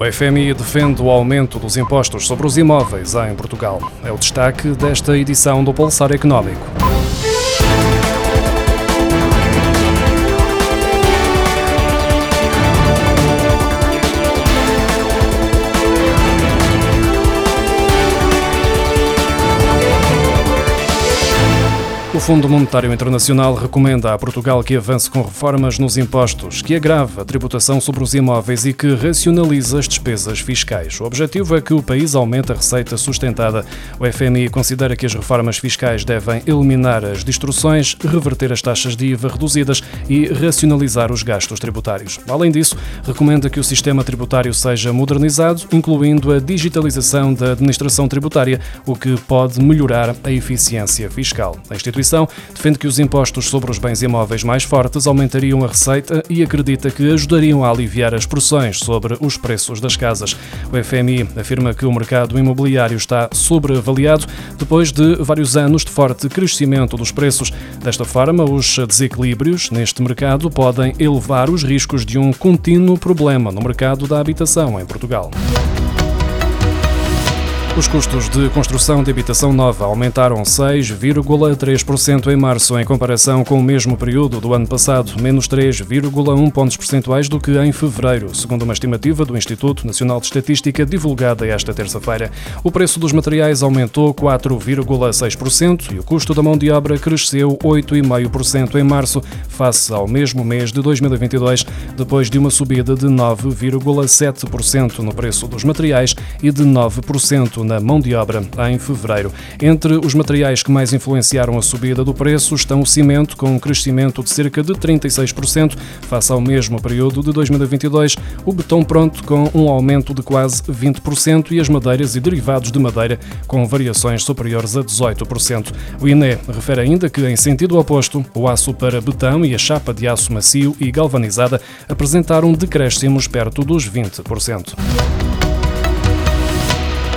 O FMI defende o aumento dos impostos sobre os imóveis em Portugal. É o destaque desta edição do Pulsar Económico. O Fundo Monetário Internacional recomenda a Portugal que avance com reformas nos impostos, que agrave a tributação sobre os imóveis e que racionalize as despesas fiscais. O objetivo é que o país aumente a receita sustentada. O FMI considera que as reformas fiscais devem eliminar as distorções, reverter as taxas de IVA reduzidas e racionalizar os gastos tributários. Além disso, recomenda que o sistema tributário seja modernizado, incluindo a digitalização da administração tributária, o que pode melhorar a eficiência fiscal. A instituição defende que os impostos sobre os bens imóveis mais fortes aumentariam a receita e acredita que ajudariam a aliviar as pressões sobre os preços das casas. O FMI afirma que o mercado imobiliário está sobreavaliado depois de vários anos de forte crescimento dos preços. Desta forma, os desequilíbrios neste mercado podem elevar os riscos de um contínuo problema no mercado da habitação em Portugal. Os custos de construção de habitação nova aumentaram 6,3% em março, em comparação com o mesmo período do ano passado, menos 3,1 pontos percentuais do que em fevereiro, segundo uma estimativa do Instituto Nacional de Estatística divulgada esta terça-feira. O preço dos materiais aumentou 4,6% e o custo da mão de obra cresceu 8,5% em março, face ao mesmo mês de 2022, depois de uma subida de 9,7% no preço dos materiais e de 9% na mão de obra em fevereiro. Entre os materiais que mais influenciaram a subida do preço estão o cimento, com um crescimento de cerca de 36% face ao mesmo período de 2022, o betão pronto com um aumento de quase 20% e as madeiras e derivados de madeira com variações superiores a 18%. O INE refere ainda que, em sentido oposto, o aço para betão e a chapa de aço macio e galvanizada apresentaram decréscimos perto dos 20%.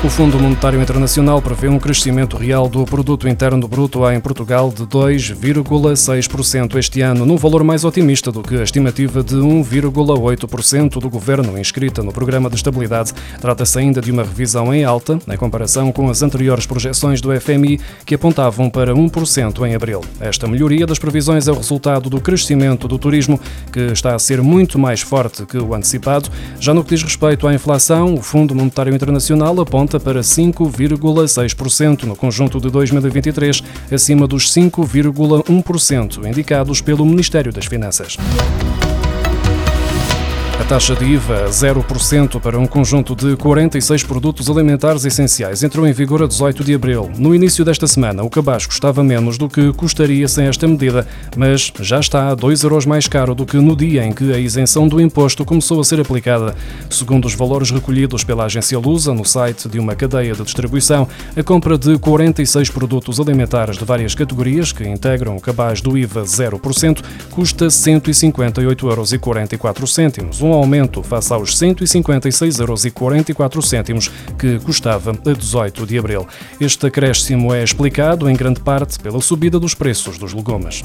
O Fundo Monetário Internacional prevê um crescimento real do produto interno bruto em Portugal de 2,6% este ano, num valor mais otimista do que a estimativa de 1,8% do governo inscrita no programa de estabilidade. Trata-se ainda de uma revisão em alta, em comparação com as anteriores projeções do FMI, que apontavam para 1% em abril. Esta melhoria das previsões é o resultado do crescimento do turismo, que está a ser muito mais forte que o antecipado. Já no que diz respeito à inflação, o Fundo Monetário Internacional aponta aumenta para 5,6% no conjunto de 2023, acima dos 5,1% indicados pelo Ministério das Finanças. A taxa de IVA 0% para um conjunto de 46 produtos alimentares essenciais entrou em vigor a 18 de abril. No início desta semana, o cabaz custava menos do que custaria sem esta medida, mas já está a 2 euros mais caro do que no dia em que a isenção do imposto começou a ser aplicada. Segundo os valores recolhidos pela agência Lusa no site de uma cadeia de distribuição, a compra de 46 produtos alimentares de várias categorias que integram o cabaz do IVA 0% custa 158,44 euros, um aumento face aos 156,44 euros que custava a 18 de abril. Este acréscimo é explicado em grande parte pela subida dos preços dos legumes.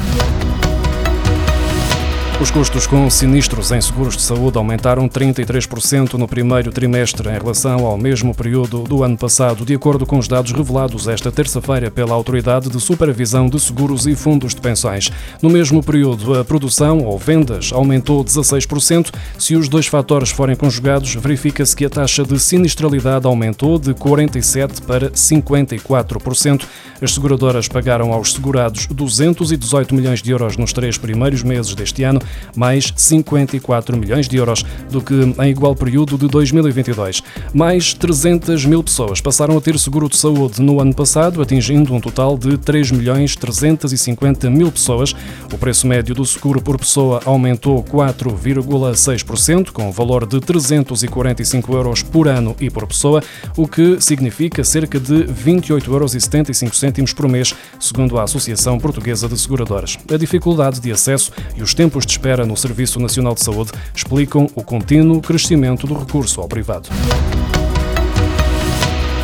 Os custos com sinistros em seguros de saúde aumentaram 33% no primeiro trimestre em relação ao mesmo período do ano passado, de acordo com os dados revelados esta terça-feira pela Autoridade de Supervisão de Seguros e Fundos de Pensões. No mesmo período, a produção ou vendas aumentou 16%. Se os dois fatores forem conjugados, verifica-se que a taxa de sinistralidade aumentou de 47% para 54%. As seguradoras pagaram aos segurados 218 milhões de euros nos três primeiros meses deste ano mais 54 milhões de euros do que em igual período de 2022. Mais 300 mil pessoas passaram a ter seguro de saúde no ano passado, atingindo um total de 3 milhões 350 mil pessoas. O preço médio do seguro por pessoa aumentou 4,6%, com o valor de 345 euros por ano e por pessoa, o que significa cerca de 28,75 euros por mês, segundo a Associação Portuguesa de Seguradoras. A dificuldade de acesso e os tempos de espera no Serviço Nacional de Saúde explicam o contínuo crescimento do recurso ao privado.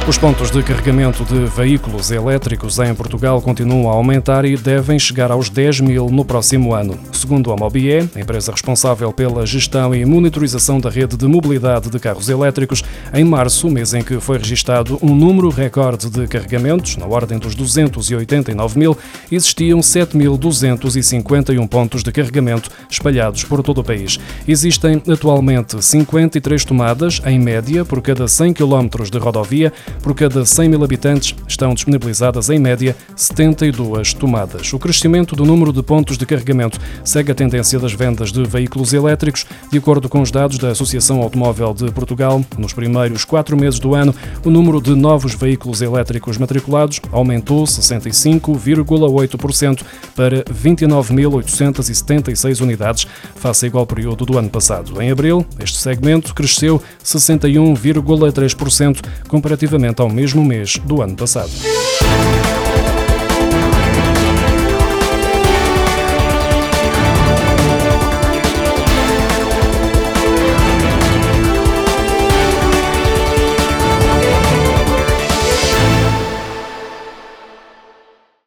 Os pontos de carregamento de veículos elétricos em Portugal continuam a aumentar e devem chegar aos 10 mil no próximo ano. Segundo a Mobie, empresa responsável pela gestão e monitorização da rede de mobilidade de carros elétricos, em março, mês em que foi registado um número recorde de carregamentos, na ordem dos 289 mil, existiam 7.251 pontos de carregamento espalhados por todo o país. Existem atualmente 53 tomadas, em média, por cada 100 km de rodovia, por cada 100 mil habitantes estão disponibilizadas, em média, 72 tomadas. O crescimento do número de pontos de carregamento segue a tendência das vendas de veículos elétricos. De acordo com os dados da Associação Automóvel de Portugal, nos primeiros quatro meses do ano, o número de novos veículos elétricos matriculados aumentou 65,8% para 29.876 unidades, face ao igual período do ano passado. Em abril, este segmento cresceu 61,3% comparativamente ao mesmo mês do ano passado.